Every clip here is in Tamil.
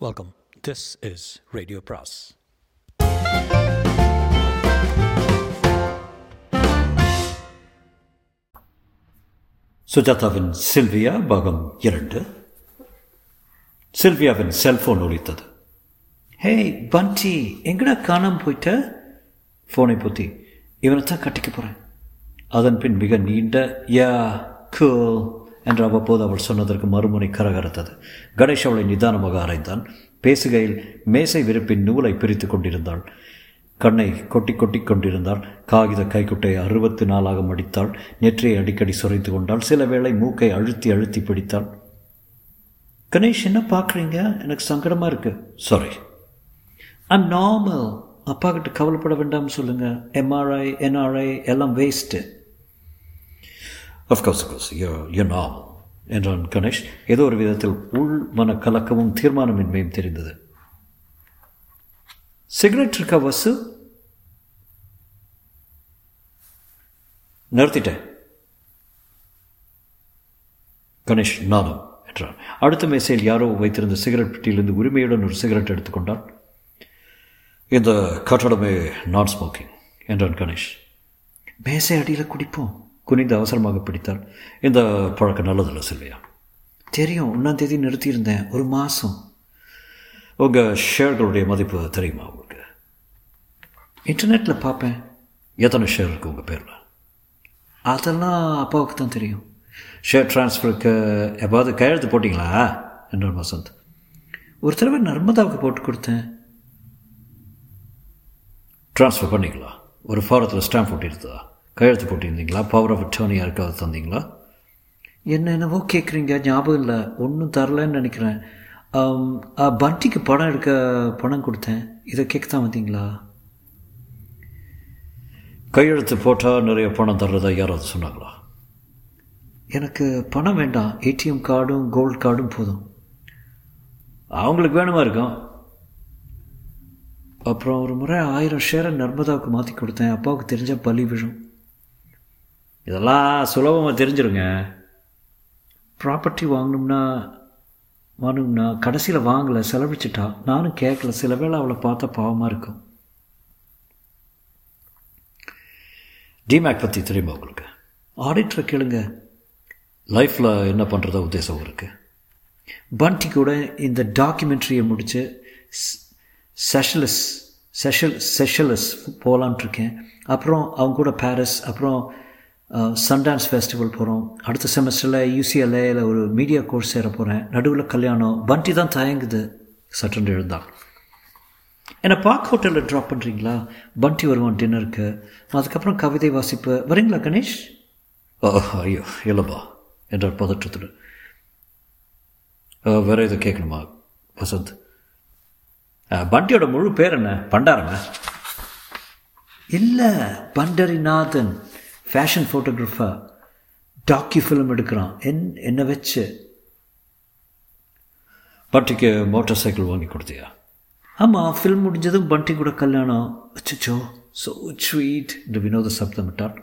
Welcome this is radio prose சுஜாதாவின் Sylvia பாகம் இரண்டு. சில்வியாவின் செல்போன் ஒழித்தது ஹே பண்டி எங்கடா காணாமல் போயிட்ட? ஃபோனை பொத்தி இவனை தான் கட்டிக்க போகிறேன் அதன் பின் மிக நீண்ட யா கூல் என்று அவ்வப்போது அவள் சொன்னதற்கு மறுமுனை கரகரத்தது கணேஷ் அவளை நிதானமாக அரைந்தான் பேசுகையில் மேசை விருப்பின் நூலை பிரித்து கொண்டிருந்தாள். கண்ணை கொட்டி கொட்டி கொண்டிருந்தாள். காகித கைக்குட்டை அறுபத்து நாளாக மடித்தாள். நெற்றியை அடிக்கடி சுரைத்து கொண்டாள். சில வேளை மூக்கை அழுத்தி அழுத்தி பிடித்தாள். கணேஷ் என்ன பார்க்குறீங்க? எனக்கு சங்கடமாக இருக்கு. சாரி ஐம் நார்மல் அப்பா கிட்ட கவலைப்பட வேண்டாம்னு சொல்லுங்கள் எம்ஆர்ஐ என்ஆர்ஐ எல்லாம் waste of course of course yo yo normal என்றான் கணேஷ் ஏதோ ஒரு விதத்தில் உள் மன கலக்கமும் தீர்மானமின்மையும் தெரிந்தது. சிகரெட் இருக்கா வசு? நிறுத்திட்டேன். கணேஷ் நானும் என்றான். அடுத்த மேசையில் யாரோ வைத்திருந்த சிகரெட் பெட்டியிலிருந்து உரிமையுடன் ஒரு சிகரெட் எடுத்துக்கொண்டான். இந்த கட்டடமே நான் ஸ்மோக்கிங் என்றான் கணேஷ். மேசை அடியில் குடிப்போம். குனிந்து அவசரமாக பிடித்தாள். இந்த பழக்கம் நல்லதில்லை சில்வியா. தெரியும். ஒன்றாம் தேதி நிறுத்தியிருந்தேன். ஒரு மாதம் உங்கள் ஷேர்களுடைய மதிப்பு தெரியுமா உங்களுக்கு? இன்டர்நெட்டில் பார்ப்பேன். எத்தனை ஷேர் இருக்குது உங்கள் பேரில்? அதெல்லாம் அப்பாவுக்கு தான் தெரியும். ஷேர் ட்ரான்ஸ்ஃபருக்கு எப்பாவது கையெழுத்து போட்டிங்களா? என்றான் வசந்த். ஒரு தடவை நர்மதாவுக்கு போட்டு கொடுத்தேன். ட்ரான்ஸ்ஃபர் பண்ணிங்களா ஒரு ஃபாரத்தில் ஸ்டாம்ப் போட்டிருந்ததா கையெழுத்து போட்டிருந்தீங்களா? பவர் ஆஃப் அட்டர்னி யாருக்காவது தந்தீங்களா? என்ன என்னவோ கேட்குறீங்க ஞாபகம் இல்லை. ஒன்றும் தரலன்னு நினைக்கிறேன். பண்டிக்கு படம் எடுக்க பணம் கொடுத்தேன். இதை கேட்க தான் வந்தீங்களா? கையெழுத்து போட்டால் நிறைய பணம் தர்றதா யாராவது சொன்னாங்களா? எனக்கு பணம் வேண்டாம். ஏடிஎம் கார்டும் கோல்டு கார்டும் போதும். அவங்களுக்கு வேணுமா இருக்கும்? அப்புறம் ஒரு முறை ஆயிரம் ஷேரை நர்மதாவுக்கு மாற்றி கொடுத்தேன். அப்பாவுக்கு தெரிஞ்ச பலி விழும். இதெல்லாம் சுலபமாக தெரிஞ்சிருங்க. ப்ராப்பர்ட்டி வாங்கணும்னா வாங்கணும்னா கடைசியில் வாங்கலை செலவிச்சிட்டா நானும் கேட்கல சில வேளை அவளை பார்த்தா பாவமாக இருக்கும். டிமேக் பற்றி தெரியுமா உங்களுக்கு? ஆடிட்டரை கேளுங்க. லைஃப்பில் என்ன பண்ணுறதா உத்தேசம் இருக்குது பண்டி கூட இந்த டாக்குமெண்ட்ரியை முடித்து செஷலஸ் செஷல் செஷலஸ் போகலான்ட்ருக்கேன் அப்புறம் அவங்க கூட பாரிஸ் அப்புறம் சன்டான்ஸ் ஃபெஸ்டிவல் போகிறோம் அடுத்த செமஸ்டரில் யூசிஎல்ஏயில் ஒரு மீடியா கோர்ஸ் சேர போகிறேன் நடுவில் கல்யாணம். பண்டி தான் தயங்குது. சட்டென்று எழுந்தான். என்னை பார்க் ஹோட்டலில் ட்ராப் பண்ணுறீங்களா பண்டி வருவான் டின்னருக்கு அதுக்கப்புறம் கவிதை வாசிப்பு. வரீங்களா கணேஷ்? ஐயோ இல்லைப்பா. என்றார் பதற்றத்துடன். வேற எதுவும் கேட்கணுமா வசந்த்? பண்டியோட முழு பேர் என்ன? பண்டாரமா? இல்லை Pandarinathan. Fashion photographer talkie film எடுக்கிறான். என் என்னை வச்சு. பண்டிக்கு மோட்டார் சைக்கிள் வாங்கி கொடுத்தியா? ஆமாம் ஃபில்ம் முடிஞ்சதும் பண்டி கூட கல்யாணம். அச்சோ ஸோ ஸ்வீட் என்று வினோத சப்தம் விட்டார்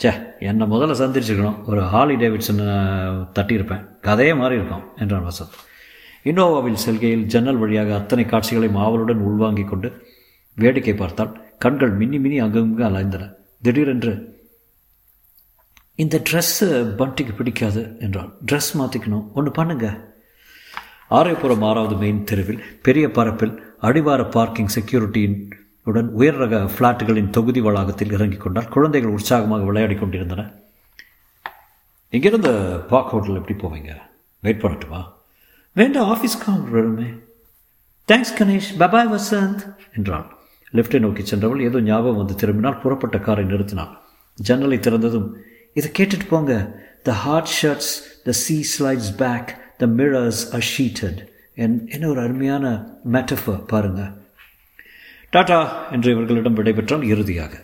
சே என்னை முதல்ல சந்திரிச்சுக்கணும் ஒரு ஹாலி டேவிட்சன் தட்டியிருப்பேன். கதையே மாறி இருக்கும் என்றான் வசந்த். இன்னோவாவில் செல்கையில் ஜன்னல் வழியாக அத்தனை காட்சிகளையும் ஆவலுடன் உள்வாங்கிக் கொண்டு வேடிக்கை பார்த்தால் கண்கள் மின்னி மின்னி அங்கங்கு அலைந்தன. திடீரென்று இந்த ட்ரெஸ்ஸு பண்டிக்கு பிடிக்காது என்றான். ட்ரெஸ் மாற்றிக்கணும் ஒன்று பண்ணுங்க. ஆரையபுரம் ஆறாவது மெயின் தெருவில் பெரிய பரப்பில் அடிவார பார்க்கிங் செக்யூரிட்டியின் உடன் உயர் ரக ஃப்ளாட்டுகளின் தொகுதி வளாகத்தில் இறங்கிக் கொண்டால் குழந்தைகள் உற்சாகமாக விளையாடி கொண்டிருந்தன. இங்கிருந்து பார்க் ஹோட்டல் எப்படி போவீங்க? வெயிட் பண்ணட்டுமா? வேண்டாம் ஆஃபீஸ்க்கு வருமே தேங்க்ஸ் கணேஷ். பபாய் வசந்த் என்றான். லிஃப்டை நோக்கி சென்றவள் ஏதோ ஞாபகம் வந்து திரும்பினால் புறப்பட்ட காரை நிறுத்தினாள். ஜன்னலை திறந்ததும் இதை கேட்டுட்டு போங்க. The heart shuts the sea slides back the mirrors are sheeted என் என்ன ஒரு அருமையான மெட்டஃபர் பாருங்க. டாடா என்று இவர்களிடம் விடைபெற்றால் இறுதியாக.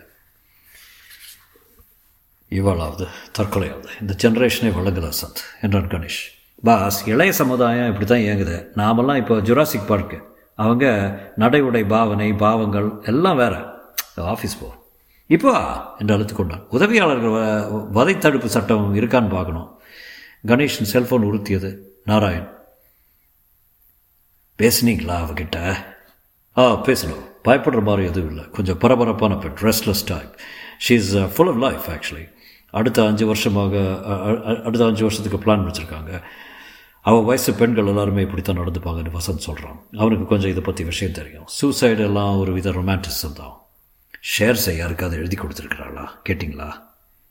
இவளாவது தற்கொலையாவது. இந்த ஜென்ரேஷனே வழங்கல சந்த்? என்றான் கணேஷ். பாஸ் இளைய சமுதாயம் இப்படி தான் இயங்குது. நாமெல்லாம் இப்போ ஜுராசிக் பார்க்கு அவங்க நடை உடை பாவனை பாவங்கள் எல்லாம் வேற. ஆஃபீஸ் போ. இப்போ என்று அழுத்து கொண்டான். உதவியாளர்கள் வ- வதை தடுப்பு சட்டம் இருக்கான்னு பார்க்கணும். கணேஷன் செல்போன் உறுத்தியது. நாராயண். பேசுனீங்களா அவகிட்ட? ஆ பேசணும். பயப்படுற மாதிரி எதுவும் இல்லை. கொஞ்சம் பரபரப்பான பெண் restless type she is full of life actually அடுத்த அஞ்சு வருஷமாக அடுத்த அஞ்சு வருஷத்துக்கு பிளான் வச்சுருக்காங்க. அவள் வயசு பெண்கள் எல்லாருமே இப்படி தான் நடந்துப்பாங்கன்னு வசந்த் சொல்கிறான் அவனுக்கு கொஞ்சம் இதை பற்றி விஷயம் தெரியும். சூசைடு எல்லாம் ஒரு வித ரொமான்டிசம் தான் ஷேர்ஸை யாருக்காவது எழுதி கொடுத்துருக்குறாளா? கேட்டிங்களா?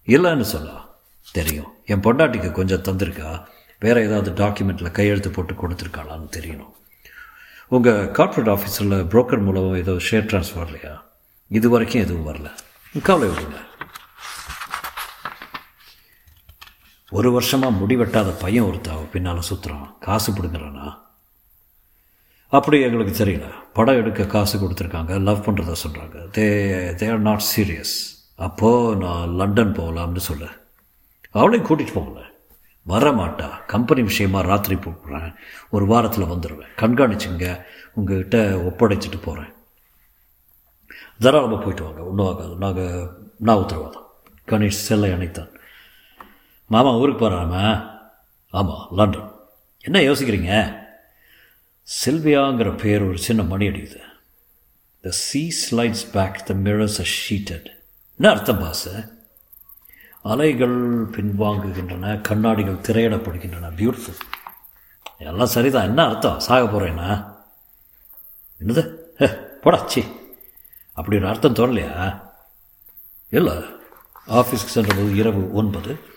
இல்லைன்னு சொல்லா. தெரியும். என் பொண்டாட்டிக்கு கொஞ்சம் தந்திருக்கா? வேறு ஏதாவது டாக்குமெண்ட்டில் கையெழுத்து போட்டு கொடுத்துருக்காளான்னு தெரியணும். உங்கள் கார்ப்பரேட் ஆஃபீஸில் புரோக்கர் மூலம் ஏதோ ஷேர் டிரான்ஸ்ஃபர் இல்லையா? இது வரைக்கும் எதுவும் வரல. கவலை விடுங்க. ஒரு வருஷமாக முடிவெட்டாத பையன் ஒருத்தாவை பின்னால் சுற்றுறான் காசு பிடுங்குறானா? அப்படி எங்களுக்கு தெரியல. படம் எடுக்க காசு கொடுத்துருக்காங்க. லவ் பண்ணுறதா சொல்கிறாங்க they they are not serious அப்போது நான் லண்டன் போகலாம்னு சொல்ல. அவளையும் கூட்டிகிட்டு போகல வரமாட்டா. கம்பெனி விஷயமா ராத்திரி போடுறேன் ஒரு வாரத்தில் வந்துடுவேன் கண்காணிச்சுங்க. உங்ககிட்ட ஒப்படைச்சிட்டு போகிறேன் தாராளமாக போயிட்டு வாங்க. ஒன்றும் ஆகாது. நாங்கள் நான் உத்தரவாதம். கணேஷ் செல்லை அணைத்தான். மாமா ஊருக்கு போகிறாமா ஆமாம் லண்டன். என்ன யோசிக்கிறீங்க? சில்வியாங்கிற பேர் ஒரு சின்ன மணி அடிக்குது. The sea slides back the mirrors are sheeted என்ன அர்த்தம் பாச அலைகள் பின்வாங்குகின்றன கண்ணாடிகள் திரையிடப்படுகின்றன. பியூட்டிஃபுல் எல்லாம் சரிதான். என்ன அர்த்தம்? சாக போகிறேன்னா என்னது? போடாச்சி அப்படி ஒரு அர்த்தம் தோணலையா? இல்லை. ஆஃபீஸ்க்கு சென்றபோது இரவு ஒன்பது.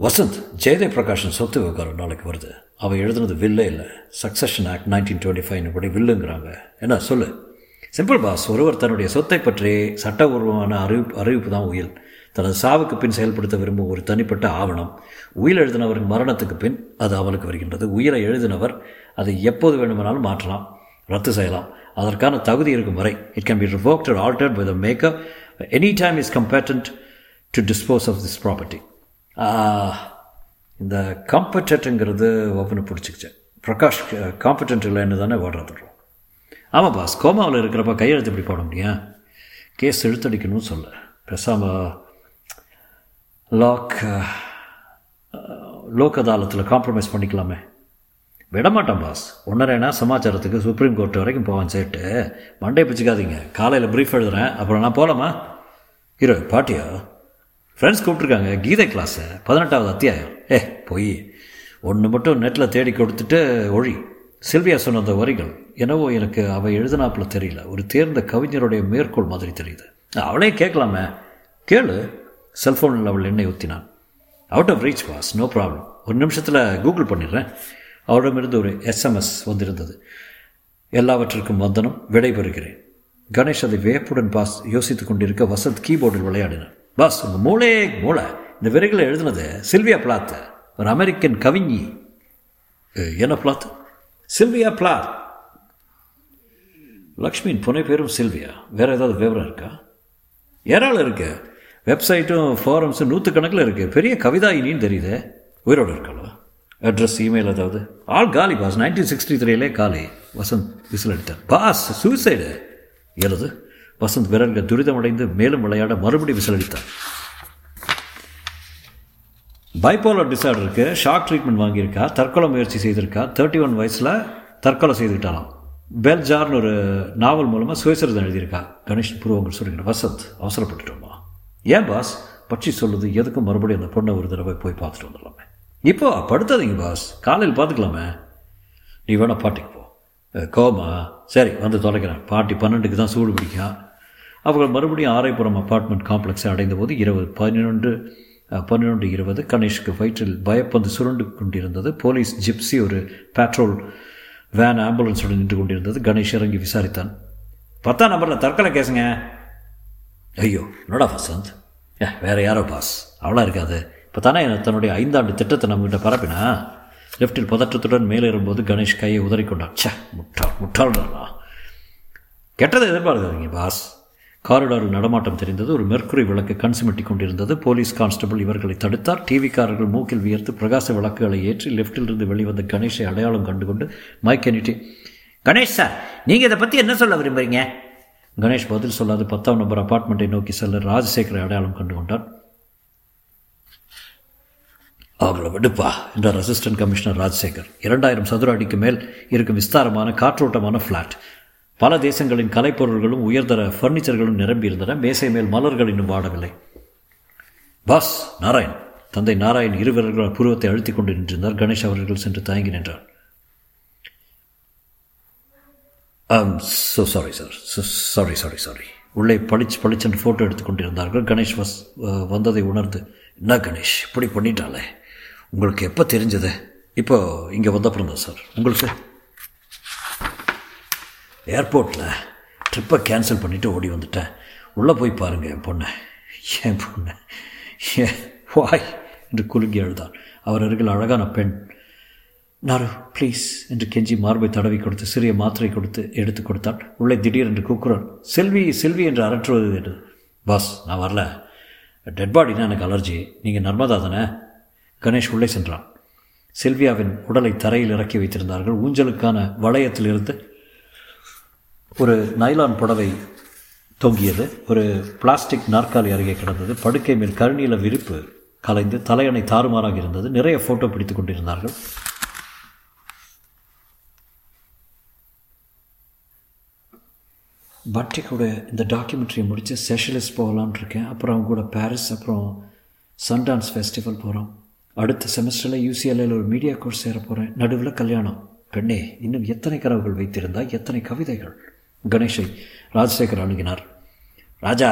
வசந்த் ஜெயதே பிரகாஷன் சொத்து விவகாரம் நாளைக்கு வருது. அவள் எழுதுனது வில்லே இல்லை. Succession act nineteen twenty five படி வில்லுங்கிறாங்க. என்ன சொல்லு. சிம்பிள் பாஸ் ஒருவர் தன்னுடைய சொத்தை பற்றி சட்டபூர்வமான அறிவிப்பு அறிவிப்பு தான் உயில். தனது சாவுக்கு பின் செயல்படுத்த விரும்பும் ஒரு தனிப்பட்ட ஆவணம். உயில் எழுதினவரின் மரணத்துக்கு பின் அது அவளுக்கு வருகின்றது. உயிரை எழுதினவர் அதை எப்போது வேண்டுமானாலும் மாற்றலாம். ரத்து செய்யலாம். அதற்கான தகுதி இருக்கும் வரை. It can be revoked altered altered by any time is competent to dispose of this property இந்த காம்பட்டன்ட்டுங்கிறது ஒப்பனை பிடிச்சிக்கிச்சு. பிரகாஷ் காம்பட்டன்ட் இல்லைன்னு தானே ஓடுறதுறோம் ஆமாம் பாஸ் கோமாவில் இருக்கிறப்ப கையெழுத்து இப்படி போட முடியும்? கேஸ் இழுத்தடிக்கணும்னு சொல்ல. பேசாமல் லாக் லோக் அதாலத்தில் காம்ப்ரமைஸ் பண்ணிக்கலாமே. விடமாட்டேன் பாஸ் ஒன்றரைனா சமாச்சாரத்துக்கு சுப்ரீம் கோர்ட் வரைக்கும் போவான் சேர்ட்டு மண்டே பிச்சுக்காதீங்க. காலையில் ப்ரீஃப் எழுதுறேன். அப்புறம் நான் போகலாமா இரு பாட்டியா? ஃப்ரெண்ட்ஸ் கூப்பிட்ருக்காங்க கீதை கிளாஸு பதினெட்டாவது அத்தியாயம். ஏ போய். ஒன்று மட்டும் நெட்டில் தேடி கொடுத்துட்டு ஒழி. சில்வியா சொன்ன அந்த வரிகள் என்னவோ எனக்கு அவள் எழுதினாப்புல தெரியல. ஒரு தேர்ந்த கவிஞருடைய மேற்கோள் மாதிரி தெரியுது. அவளே கேட்கலாமே. கேளு. செல்ஃபோனில் அவள் எண்ணெய் ஊற்றினான் out of reach boss no problem ஒரு நிமிஷத்தில் கூகுள் பண்ணிடுறேன். அவரிடமிருந்து ஒரு எஸ்எம்எஸ் வந்திருந்தது. எல்லாவற்றிற்கும் வந்தனம் விடைபெறுகிறேன். கணேஷ் அதை வேப்புடன் பாஸ் யோசித்துக் கொண்டிருக்க வசந்த் கீபோர்டில் விளையாடினான். பாஸ் உங்கள் மூளே மூளை. இந்த விரைகளை எழுதினது சில்வியா பிளாத்து ஒரு அமெரிக்கன் கவிஞி. என்ன பிளாத் சில்வியா பிளாத். லக்ஷ்மியின் புனை பேரும் சில்வியா. வேறு ஏதாவது விவரம் இருக்கா? ஏராளம் இருக்கு. வெப்சைட்டும் ஃபாரம்ஸும் நூற்றுக்கணக்கில் இருக்குது பெரிய கவிதாயினின்னு தெரியுது. உயிரோடு இருக்காளா? அட்ரஸ் இமெயில் ஏதாவது? ஆல் காலி பாஸ். நைன்டீன் சிக்ஸ்டி த்ரீலே காலி. வசந்த் விசில் அடித்தார். பாஸ் சூசைடு எழுது வசந்த் விரல்கள் துரிதமடைந்து மேலும் விளையாட மறுபடி விசலடித்தார். பைப்போலர் டிசார்டருக்கு ஷாக் ட்ரீட்மெண்ட் வாங்கியிருக்கா தற்கொலை முயற்சி செய்திருக்கா தேர்ட்டி ஒன் வயசில் தற்கொலை செய்துக்கிட்டாலாம் பெல்ஜார்னு ஒரு நாவல் மூலமாக சுயசரிதம் எழுதியிருக்கா. கணேஷ் புருவங்கள் சொல்லுங்க வசந்த் அவசரப்பட்டுட்டோமா ஏன் பாஸ்? பட்சி சொல்லுது எதுக்கும் மறுபடியும் அந்த பொண்ணை ஒரு தடவை போய் பார்த்துட்டு வந்துடலாமே. இப்போ படுத்தாதீங்க பாஸ் காலையில் பார்த்துக்கலாமே. நீ வேணா பாட்டிக்கு போ. கோமா சரி வந்து தொலைக்கிறேன். பாட்டி பன்னெண்டுக்கு தான் சூடு பிடிக்கும். அவர்கள் மறுபடியும் ஆரைப்புறம் அப்பார்ட்மெண்ட் காம்ப்ளெக்ஸை அடைந்தபோது இரவு பதினொன்று பன்னிரெண்டு இருபது கணேஷ்க்கு வயிற்றில் பயப்பந்து சுருண்டு கொண்டிருந்தது. போலீஸ் ஜிப்சி ஒரு பேட்ரோல் வேன் ஆம்புலன்ஸுடன் நின்று கொண்டிருந்தது. கணேஷ் இறங்கி விசாரித்தான். பத்தாம் நம்பரில் தற்கொலை கேசுங்க. ஐயோ என்னடா வசந்த்? ஏ வேற யாரோ பாஸ் அவ்வளோ இருக்காது. இப்போ தானே தன்னுடைய ஐந்தாண்டு திட்டத்தை நம்மகிட்ட பரப்பினா? லெஃப்டில் பதற்றத்துடன் மேலேறும்போது கணேஷ் கையை உதறிக்கொண்டான். ச்சே முட்டாள் முட்டாள்டா. கெட்டதை எதிர்பார்க்காதீங்க பாஸ் காரிடாரில் நடமாட்டம் தெரிந்தது. ஒரு மெர்க்குரி விளக்கு கண் சுமிட்டி கொண்டிருந்தது. போலீஸ் கான்ஸ்டபிள் இவர்களை தடுத்தார். டிவிக்காரர்கள் மூக்கில் வியர்த்து பிரகாச விளக்குகளை ஏற்றி லெஃப்டில் இருந்து வெளிவந்த கணேஷை அடையாளம் கண்டுகொண்டு மைக் நீட்டி கணேஷ் சார் நீங்கள் இதை பற்றி என்ன சொல்ல விரும்புறீங்க? கணேஷ் பதில் சொல்லாது பத்தாம் நம்பர் அப்பார்ட்மெண்ட்டை நோக்கி செல்ல ராஜசேகரை அடையாளம் கண்டு கொண்டார் அவங்கள விடுப்பா என்றார் அசிஸ்டன்ட் கமிஷனர் ராஜசேகர். இரண்டாயிரம் சதுர அடிக்கு மேல் இருக்கும் விஸ்தாரமான காற்றோட்டமான ஃப்ளாட். பல தேசங்களின் கலைப்பொருள்களும் உயர்தர ஃபர்னிச்சர்களும் நிரம்பியிருந்தன. மேசை மேல் மலர்கள் இன்னும் வாடவில்லை. பாஸ் நாராயண். தந்தை நாராயண் இருவர்கள் புருவத்தை அழுத்திக் கொண்டு நின்றிருந்தார். கணேஷ் அவர்கள் சென்று தயங்கி நின்றார். So sorry sir sorry sorry sorry உள்ளே பளிச்சு பளிச்சென்று ஃபோட்டோ எடுத்துக்கொண்டிருந்தார்கள் கணேஷ் வஸ் வந்ததை உணர்ந்து என்ன கணேஷ் இப்படி பண்ணிட்டாலே உங்களுக்கு எப்போ தெரிஞ்சது? இப்போ இங்கே வந்தப்புறம் தான் சார் உங்களுக்கு? ஏர்போர்ட்டில் ட்ரிப்பை கேன்சல் பண்ணிவிட்டு ஓடி வந்துட்டேன். உள்ளே போய் பாருங்கள் என் பொண்ணை. என் பொண்ணை. ஏ வாய் என்று குலுங்கி அழுதார் அவர் அருகில் அழகான பெண். நாரு ப்ளீஸ் என்று கெஞ்சி மார்பை தடவி கொடுத்து சிறிய மாத்திரை கொடுத்து எடுத்து கொடுத்தாள். உள்ளே திடீரென்று கூக்குறார் செல்வி செல்வி என்று அரற்றுவது என்று. பாஸ் நான் வரல. டெட் பாடினா எனக்கு அலர்ஜி. நீங்கள் நர்மதா தானே? கணேஷ் உள்ளே சென்றான். செல்வியாவின் உடலை தரையில் இறக்கி வைத்திருந்தார்கள். ஊஞ்சலுக்கான வளையத்தில் இருந்து ஒரு நைலான் புடவை தொங்கியது. ஒரு பிளாஸ்டிக் நாற்காலி அருகே கிடந்தது. படுக்கை மேல் கருநீல விரிப்பு கலைந்து தலையணை தாறுமாறாக இருந்தது. நிறைய ஃபோட்டோ பிடித்து கொண்டிருந்தார்கள். பட்டி கூட இந்த டாக்குமெண்ட்ரியை முடித்து செஷலிஸ்ட் போகலான் இருக்கேன். அப்புறம் அவங்க கூட பாரிஸ் அப்புறம் சன்டான்ஸ் ஃபெஸ்டிவல் போகிறோம் அடுத்த செமஸ்டரில் யூசிஎல்ஏல ஒரு மீடியா கோர்ஸ் சேர போகிறேன் நடுவில் கல்யாணம். பெண்ணே இன்னும் எத்தனை கனவுகள் வைத்திருந்தால் எத்தனை கவிதைகள்? கணேஷை ராஜசேகர் அணுகினார். ராஜா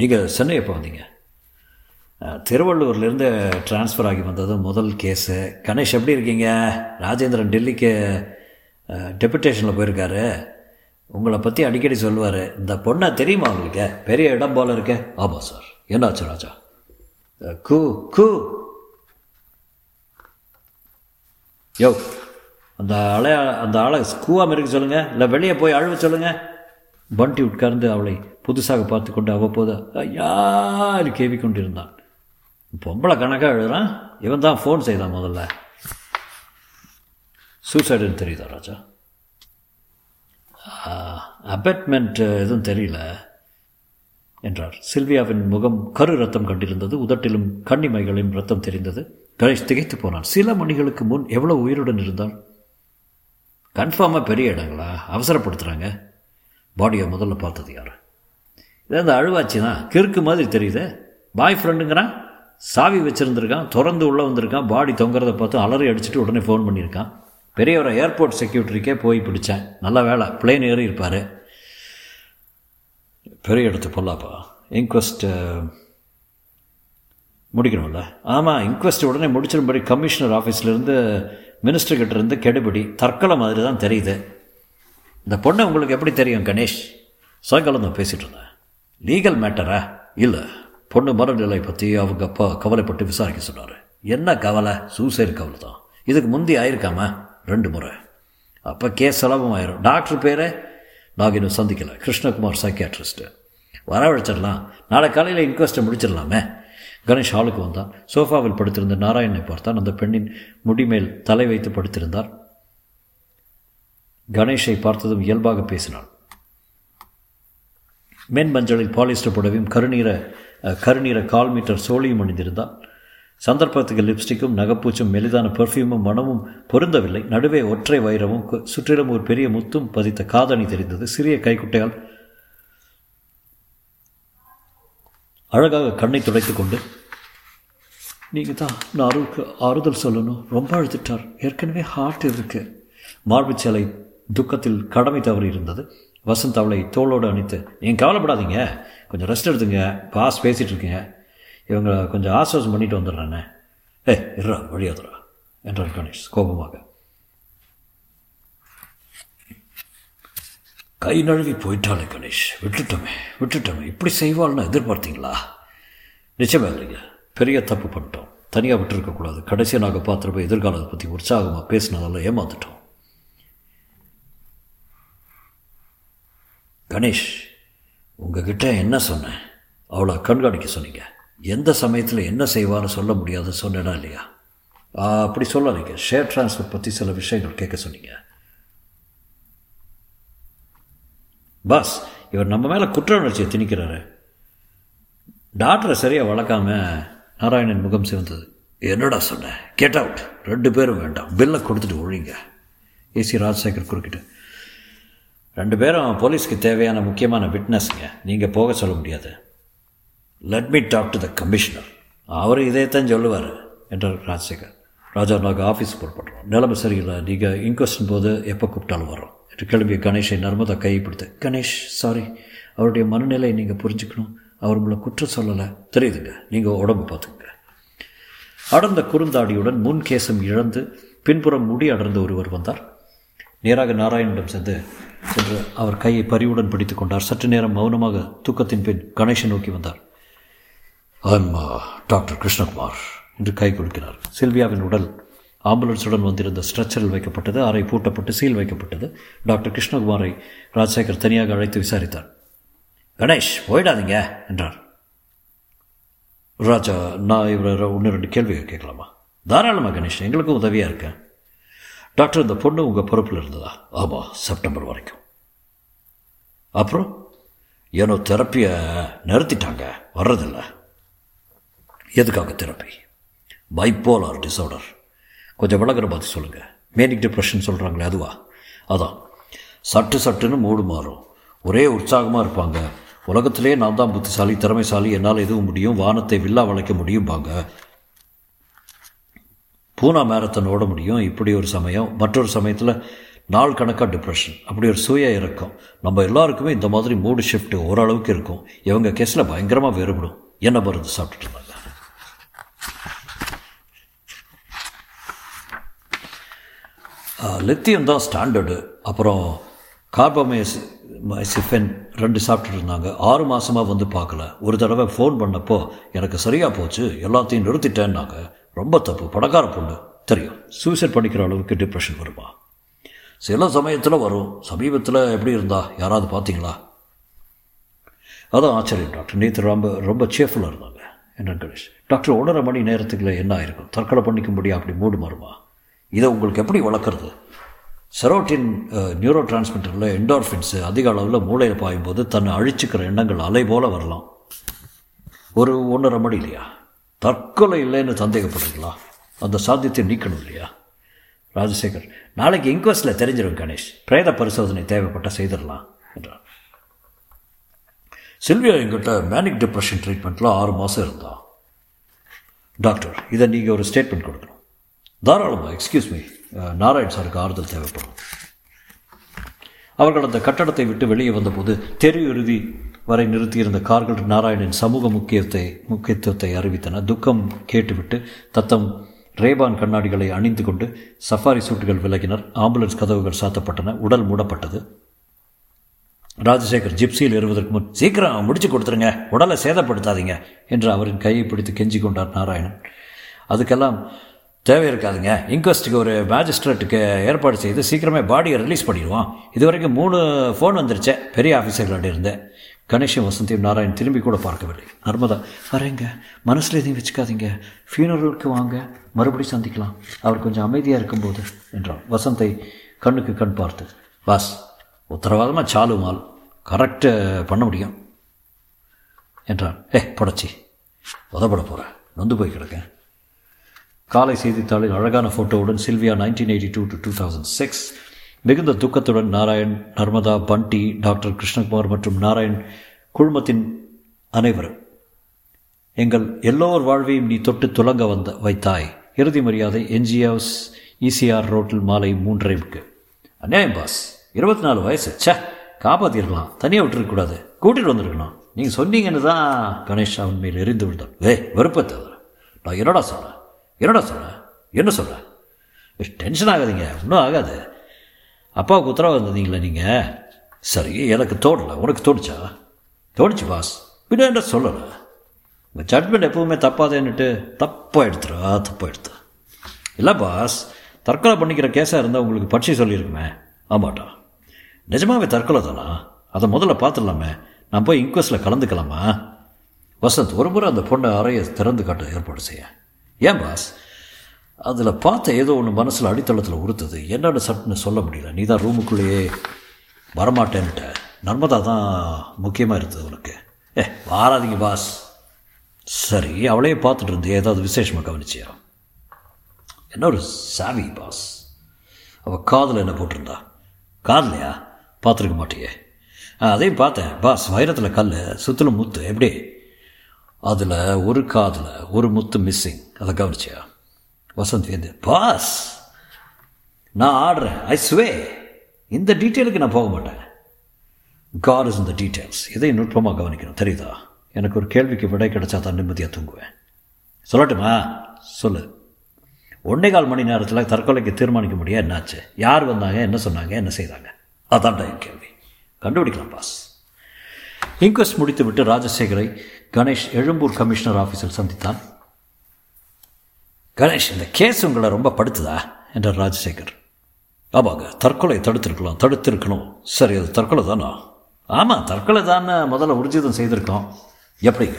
நீங்கள் சென்னை எப்போ வந்தீங்க? திருவள்ளூர்லேருந்து ட்ரான்ஸ்ஃபர் ஆகி வந்தது முதல் கேஸு கணேஷ் எப்படி இருக்கீங்க? ராஜேந்திரன் டெல்லிக்கு டெபுட்டேஷனில் போயிருக்காரு. உங்களை பற்றி அடிக்கடி சொல்லுவார். இந்த பொண்ணை தெரியுமா உங்களுக்கு? பெரிய இடம் போல் இருக்க. ஆமாம் சார் என்னாச்சு ராஜா? கு கூ. யோ அந்த அலை அந்த ஆளை ஸ்கூவாக இருக்க சொல்லுங்கள் இல்லை வெளியே போய் அழுவ சொல்லுங்கள் பண்டி உட்கார்ந்து அவளை புதுசாக பார்த்து கொண்டு அவ்வப்போது யார் கேவி கொண்டிருந்தான் பொம்பளை கணக்காக எழுதுறான்? இவன் தான் ஃபோன் செய்தான் முதல்ல. சூசைடுன்னு தெரியுதா ராஜா? அபெட்மெண்ட் எதுவும் தெரியல என்றார். சில்வியாவின் முகம் கரு ரத்தம் கண்டிருந்தது உதட்டிலும் கண்ணிமைகளின் ரத்தம் தெரிந்தது. கணேஷ் திகைத்து போனான். சில மணிகளுக்கு முன் எவ்வளோ உயிருடன் இருந்தால் கன்ஃபார்மாக பெரிய இடங்களா? அவசரப்படுத்துகிறாங்க பாடியை முதல்ல பார்த்தது யார்? இதே அந்த அழுவாச்சி தான். கிறுக்கு மாதிரி தெரியுது. பாய் ஃப்ரெண்டுங்கிறான் சாவி வச்சுருந்துருக்கான் திறந்து உள்ளே வந்திருக்கான் பாடி தொங்குறத பார்த்து அலறி அடிச்சுட்டு உடனே ஃபோன் பண்ணியிருக்கான். பெரியவரை ஏர்போர்ட் செக்யூரிட்டிக்கே போய் பிடிச்சேன். நல்ல வேலை பிளேன் ஏறி இருப்பார். பெரிய இடத்து பொல்லாப்பா இன்கொஸ்ட்டு முடிக்கணும்ல? ஆமாம் இன்கொஸ்ட் உடனே முடிச்சிரும்படி கமிஷனர் ஆஃபீஸ்லேருந்து மினிஸ்டர்கிட்ட இருந்து கெடுபிடி தற்கொலை மாதிரி தான் தெரியுது. இந்த பொண்ணை உங்களுக்கு எப்படி தெரியும் கணேஷ்? சாயங்காலம் தான் பேசிகிட்டு இருந்தேன். லீகல் மேட்டரா? இல்லை. பொண்ணு மரநிலை பற்றி அவங்க அப்பா கவலைப்பட்டு விசாரிக்க சொன்னார். என்ன கவலை? சூசைடு கவலை தான். இதுக்கு முந்தி ஆயிருக்காமா? ரெண்டு முறை. அப்போ கேஸ் செலவும் ஆயிரும். டாக்டர் பேர்? நாங்கள் இன்னும் சந்திக்கலை. கிருஷ்ணகுமார் சைக்கியாட்ரிஸ்ட்டு வரவழைச்சிடலாம். நாளை காலையில் இன்கொஸ்ட்டை முடிச்சிடலாமே. கணேஷ் ஹாலுக்கு வந்தான். சோஃபாவில் படுத்திருந்த நாராயணனை பார்த்தான். அந்த பெண்ணின் முடிமேல் தலை வைத்து படுத்திருந்தார். கணேஷை பார்த்ததும் இயல்பாக பேசினாள். மென் மஞ்சளில் பாலிஸ்டர் புடவையும் கருநீர கருநீர கால் மீட்டர் சோழியும் அணிந்திருந்தான். சந்தர்ப்பத்துக்கு லிப்ஸ்டிக்கும் நகைப்பூச்சும் மெலிதான பெர்ஃப்யூமும் மனமும் பொருந்தவில்லை. நடுவே ஒற்றை வைரமும் சுற்றிலும் ஒரு பெரிய முத்தும் பதித்த காதணி தெரிந்தது. சிறிய கைக்குட்டையால் அழகாக கண்ணை துடைத்து கொண்டு நீங்கள் தான் நான் அருளுக்கு ஆறுதல் சொல்லணும். ரொம்ப அழுதுட்டார். ஏற்கனவே ஹார்ட் இருக்கு. மார்பு சேலை துக்கத்தில் கடமை தவறி இருந்தது. வசந்த் அவளை தோளோடு அணித்து நீங்கள் கவலைப்படாதீங்க. கொஞ்சம் ரெஸ்ட் எடுத்துங்க. பாஸ் பேசிகிட்டு இருக்கீங்க. இவங்க கொஞ்சம் ஆசுவாசம் பண்ணிட்டு வந்துடுறானே. ஏ இருறா வழியாதுரா என்றார் கணேஷ் கோபமாக. கை நழுவி போயிட்டாலே கணேஷ். விட்டுட்டோமே விட்டுட்டோமே. இப்படி செய்வாள்னு எதிர்பார்த்தீங்களா? நிச்சயமா இல்லைங்க. பெரிய தப்பு பண்ணிட்டோம். தனியாக விட்டுருக்கக்கூடாது. கடைசியாக நாங்கள் பார்த்துருப்ப எதிர்காலத்தை பற்றி உற்சாகமாக பேசினதால ஏமாந்துட்டோம். கணேஷ் உங்ககிட்ட என்ன சொன்னேன்? அவளை கண்காணிக்க சொன்னீங்க. எந்த சமயத்தில் என்ன செய்வான்னு சொல்ல முடியாது சொன்னேனா இல்லையா? அப்படி சொல்லாதீங்க. ஷேர் டிரான்ஸ்ஃபர் பற்றி சில விஷயங்கள் கேட்க சொன்னீங்க. பாஸ் இவர் நம்ம மேலே குற்ற உணர்ச்சியை திணிக்கிறாரு. டாக்டரை சரியாக வளர்க்காம நாராயணன் முகம் சிவந்தது. என்னடா சொன்னேன் கெட் அவுட் ரெண்டு பேரும் வேண்டாம். பில்லை கொடுத்துட்டு ஒழிங்க. ஏசி ராஜசேகர் குறுக்கிட்டு ரெண்டு பேரும் போலீஸ்க்கு தேவையான முக்கியமான விட்னஸ்ங்க. நீங்கள் போக சொல்ல முடியாது. Let me talk to the commissioner அவர் இதையத்தான் சொல்லுவார் என்றார் ராஜசேகர். ராஜா நாங்கள் ஆஃபீஸ் புறப்படுறோம். நிலைமை சரியில்லை. நீங்கள் இன்கொஸ்டின் போது எப்போ கூப்பிட்டாலும் வரோம் என்று கிளம்பிய கணேஷை நர்மதா கையை கணேஷ் சாரி அவருடைய மனநிலையை நீங்கள் புரிஞ்சுக்கணும். அவர் உங்களை குற்றம் சொல்லலை. தெரியுதுங்க. நீங்கள் உடம்பு பார்த்துங்க அடர்ந்த குறுந்தாடியுடன் முன் கேசம் இழந்து பின்புறம் முடி அடர்ந்த ஒருவர் வந்தார். நேராக நாராயணனிடம் சென்று சென்று அவர் கையை பரிவுடன் பிடித்துக் கொண்டார். சற்று நேரம் மௌனமாக தூக்கத்தின் பின் கணேஷை நோக்கி வந்தார். ஐம் டாக்டர் கிருஷ்ணகுமார் என்று கை கொடுக்கிறார். சில்வியாவின் உடல் ஆம்புலன்ஸுடன் வந்திருந்த ஸ்ட்ரெச்சரில் வைக்கப்பட்டது அறை பூட்டப்பட்டு சீல் வைக்கப்பட்டது. டாக்டர் கிருஷ்ணகுமாரை ராஜசேகர் தனியாக அழைத்து விசாரித்தார். கணேஷ் போயிடாதீங்க என்றார். ராஜா நான் இவரை ஒன்று ரெண்டு கேள்வி கேட்கலாமா? தாராளமாக கணேஷ் எங்களுக்கும் உதவியாக இருக்கேன் டாக்டர் இந்த பொண்ணு உங்கள் பொறுப்பில் இருந்ததா? ஆமாம் செப்டம்பர் வரைக்கும். அப்புறம்? ஏனோ தெரப்பியை நிறுத்திட்டாங்க வர்றதில்ல. எதுக்காக தெரப்பி? Bipolar disorder. கொஞ்சம் விளக்குற பார்த்து சொல்லுங்கள் மேனிக் டிப்ரெஷன் சொல்கிறாங்களே அதுவா? அதான். சட்டு சட்டுன்னு மூடு மாறும். ஒரே உற்சாகமாக இருப்பாங்க. உலகத்திலே நான் தான் புத்திசாலி திறமைசாலி என்னால் எதுவும் முடியும் வானத்தை வில்லா வளைக்க முடியும்பாங்க. பூனா மேரத்தன் ஓட முடியும். இப்படி ஒரு சமயம். மற்றொரு சமயத்தில் நாள் கணக்காக டிப்ரெஷன் அப்படி ஒரு சுய இறக்கம். நம்ம எல்லாருக்குமே இந்த மாதிரி மூடு ஷிஃப்ட் ஓரளவுக்கு இருக்கும். இவங்க கேஸில் பயங்கரமாக வேறுபடும். என்ன மருந்து சாப்பிட்டுட்டு இருந்தாங்க லித்தியம் தான் ஸ்டாண்டர்டு அப்புறம் கார்பமேஸ் சிஃபென் ரெண்டு சாப்பிட்டுட்டு இருந்தாங்க. ஆறு மாதமாக வந்து பார்க்கல. ஒரு தடவை ஃபோன் பண்ணப்போ எனக்கு சரியாக போச்சு. எல்லாத்தையும் நிறுத்திட்டேன்னாங்க. ரொம்ப தப்பு. பணக்கார பொண்ணு. தெரியும். சூசைட் பண்ணிக்கிற அளவுக்கு டிப்ரெஷன் வருமா? சில சமயத்தில் வரும். சமீபத்தில் எப்படி இருந்தா? யாராவது பார்த்தீங்களா? அதான் ஆச்சரியம் டாக்டர். நேற்று ரொம்ப ரொம்ப சேஃபுல்லாக இருந்தாங்க. என்ன கணேஷ் டாக்டர் ஒன்றரை மணி நேரத்துக்குள்ள என்ன ஆயிருக்கும்? தற்கொலை பண்ணிக்கும்படி அப்படி மூடு மாறுமா? இதை உங்களுக்கு எப்படி வளர்க்குறது? செரோட்டின் நியூரோ டிரான்ஸ்மிட்டரில் என்டோர்ஃபின்ஸு அதிக அளவில் மூளையில் பாயும்போது தன்னை அழிச்சுக்கிற எண்ணங்கள் அலை போல் வரலாம். ஒரு ஒன்றரை மணி இல்லையா? தற்கொலை இல்லைன்னு சந்தேகப்படுறீங்களா? அந்த சாத்தியத்தை நீக்கணும் இல்லையா? ராஜசேகர் நாளைக்கு இன்கொஸ்டில் தெரிஞ்சிடும் கணேஷ். பிரேத பரிசோதனை தேவைப்பட்ட செய்திடலாம் என்றார். சில்வியா எங்கிட்ட மேனிக் டிப்ரெஷன் ட்ரீட்மெண்ட்டில் ஆறு மாதம் இருந்தா டாக்டர் இதை நீங்கள் ஒரு ஸ்டேட்மெண்ட் கொடுக்கணும். தாராளமாக எக்ஸ்கியூஸ் மீ நாராயண் சாருக்கு ஆறுதல் தேவைப்படும். அவர்கள் அந்த கட்டடத்தை விட்டு வெளியே வந்தபோது தெரு இறுதி வரை நிறுத்தியிருந்த கார்கள் நாராயணின் சமூக முக்கியத்தை முக்கியத்துவத்தை அறிவித்தன. துக்கம் கேட்டுவிட்டு தத்தம் ரேபான் கண்ணாடிகளை அணிந்து கொண்டு சஃபாரி சூட்டுகள் விலகினர். ஆம்புலன்ஸ் கதவுகள் சாத்தப்பட்டன. உடல் மூடப்பட்டது. ராஜசேகர் ஜிப்சியில் ஏறுவதற்கு முன் சீக்கிரம் முடிச்சு கொடுத்துருங்க. உடலை சேதப்படுத்தாதீங்க என்று அவரின் கையை பிடித்து கெஞ்சி கொண்டார் நாராயணன். அதுக்கெல்லாம் தேவை இருக்காதுங்க இன்கொஸ்ட்டுக்கு ஒரு மேஜிஸ்ட்ரேட்டுக்கு ஏற்பாடு செய்து சீக்கிரமே பாடியை ரிலீஸ் பண்ணிடுவோம். இது வரைக்கும் மூணு ஃபோன் வந்துருச்சே பெரிய ஆஃபீஸர்கள்ட்ட இருந்து. கணேஷும் வசந்தியும் நாராயண் திரும்பி கூட பார்க்கவில்லை. நர்மதா வரேங்க. மனசில் எதையும் வச்சுக்காதீங்க. ஃபியூனரலுக்கு வாங்க. மறுபடியும் சந்திக்கலாம். அவர் கொஞ்சம் அமைதியாக இருக்கும்போது என்றான். வசந்தை கண்ணுக்கு கண் பார்த்து பாஸ் உத்தரவாதமாக சாலு மால். கரெக்டு பண்ண முடியும். என்றான். ஏ புடச்சி. உதப்பட போகிறேன் நொந்து போய் கிடக்கேன் காலை செய்தித்தாளில் அழகான ஃபோட்டோவுடன் Sylvia nineteen eighty two to two thousand six மிகுந்த துக்கத்துடன் நாராயண் நர்மதா பண்டி டாக்டர் கிருஷ்ணகுமார் மற்றும் நாராயண் குழுமத்தின் அனைவரும் எங்கள் எல்லோர் வாழ்வையும் நீ தொட்டு துலங்க வந்த வைத்தாய். இறுதி மரியாதை என்ஜிஓஸ் இசிஆர் ரோட்டில் மாலை மூன்றரைக்கு. அநியாயம் பாஸ். இருபத்தி நாலு வயசு. சே காப்பாற்றிருக்கலாம் தனியாக விட்டுருக்கக்கூடாது. கூட்டிகிட்டு வந்திருக்கணும். நீங்கள் சொன்னீங்கன்னு தான் கணேஷ் அவன் மேல் எரிந்து விழுந்தான். வே வெறுப்பத்தவர் நான் என்னடா சொல்கிறேன் என்னடா சொல்கிறேன் என்ன சொல்கிறேன் டென்ஷன் ஆகாதீங்க. ஒன்றும் ஆகாது. அப்பாவுக்கு உத்தரவாக தந்தீங்களா நீங்கள் சரி எனக்கு தோணலை. உனக்கு தோணுச்சா? தோணுச்சு பாஸ் பின்ன என்ன சொல்லலை? உங்கள் ஜட்மெண்ட் எப்போவுமே தப்பாதேன்னுட்டு தப்பாக எடுத்துறா தப்பாக எடுத்து. இல்லை பாஸ் தற்கொலை பண்ணிக்கிற கேஸாக இருந்தால் உங்களுக்கு பட்சி சொல்லியிருக்குமே. ஆமாட்டா நிஜமாகவே தற்கொலை தானா? அதை முதல்ல பார்த்துடலாமே நான் போய் இன்கொஸ்ட்டில் கலந்துக்கலாமா? வசந்த் ஒரு முறை அந்த பொண்ணை அறையை திறந்து காட்ட ஏற்பாடு செய்ய. ஏன் பாஸ் அதில் பார்த்த ஏதோ ஒன்று மனசில் அடித்தளத்தில் உறுத்துது. என்னோட சட்டுன்னு சொல்ல முடியல. நீ தான் ரூமுக்குள்ளேயே வரமாட்டேன்ட்ட நர்மதா தான் முக்கியமாக இருந்தது உனக்கு. ஏ வாராதீங்க பாஸ் சரி அவளையே பார்த்துட்டு இருந்து ஏதாவது விசேஷமாக கவனிச்சியா? என்ன ஒரு சாவி பாஸ் அவள் காதில் என்ன போட்டிருந்தா? காதலையா? பார்த்துருக்க மாட்டியே. ஆ அதையும் பார்த்தேன். பாஸ் வைரத்தில் கல் சுற்றிலும் முத்து எப்படி? அதில் ஒரு காதில் ஒரு முத்து மிஸ்ஸிங் அதை கவனிச்சியா வசந்த் வேந்து பாஸ் நான் ஆடுறேன் ஐ ஸ்வே இந்த டீட்டெயிலுக்கு நான் போக மாட்டேன் காட் இஸ் இந்த டீட்டெயில்ஸ் இதையும் நுட்பமாக கவனிக்கணும் தெரியுதா எனக்கு ஒரு கேள்விக்கு விடை கிடைச்சா தான் நிம்மதியாக தூங்குவேன் சொல்லட்டுமா சொல்லு ஒன்றே கால் மணி நேரத்தில் தற்கொலைக்கு தீர்மானிக்க முடியாது என்னாச்சு யார் வந்தாங்க என்ன சொன்னாங்க என்ன செய்தாங்க அதான்டா என் கேள்வி கண்டுபிடிக்கலாம் பாஸ் இன்கொஸ்ட் முடித்துவிட்டு ராஜசேகரை கணேஷ் எழும்பூர் கமிஷனர் ஆஃபீஸில் சந்தித்தான் கணேஷ் இந்த கேஸ் உங்களை ரொம்ப படுத்துதா? என்றார் ராஜசேகர். ஆமாங்க தற்கொலை தடுத்திருக்கலாம் தடுத்திருக்கணும். சரி அது தற்கொலை தானா? ஆமாம் தற்கொலை தானே முதல்ல உறுதிதம் செய்திருக்கோம். எப்படிங்க?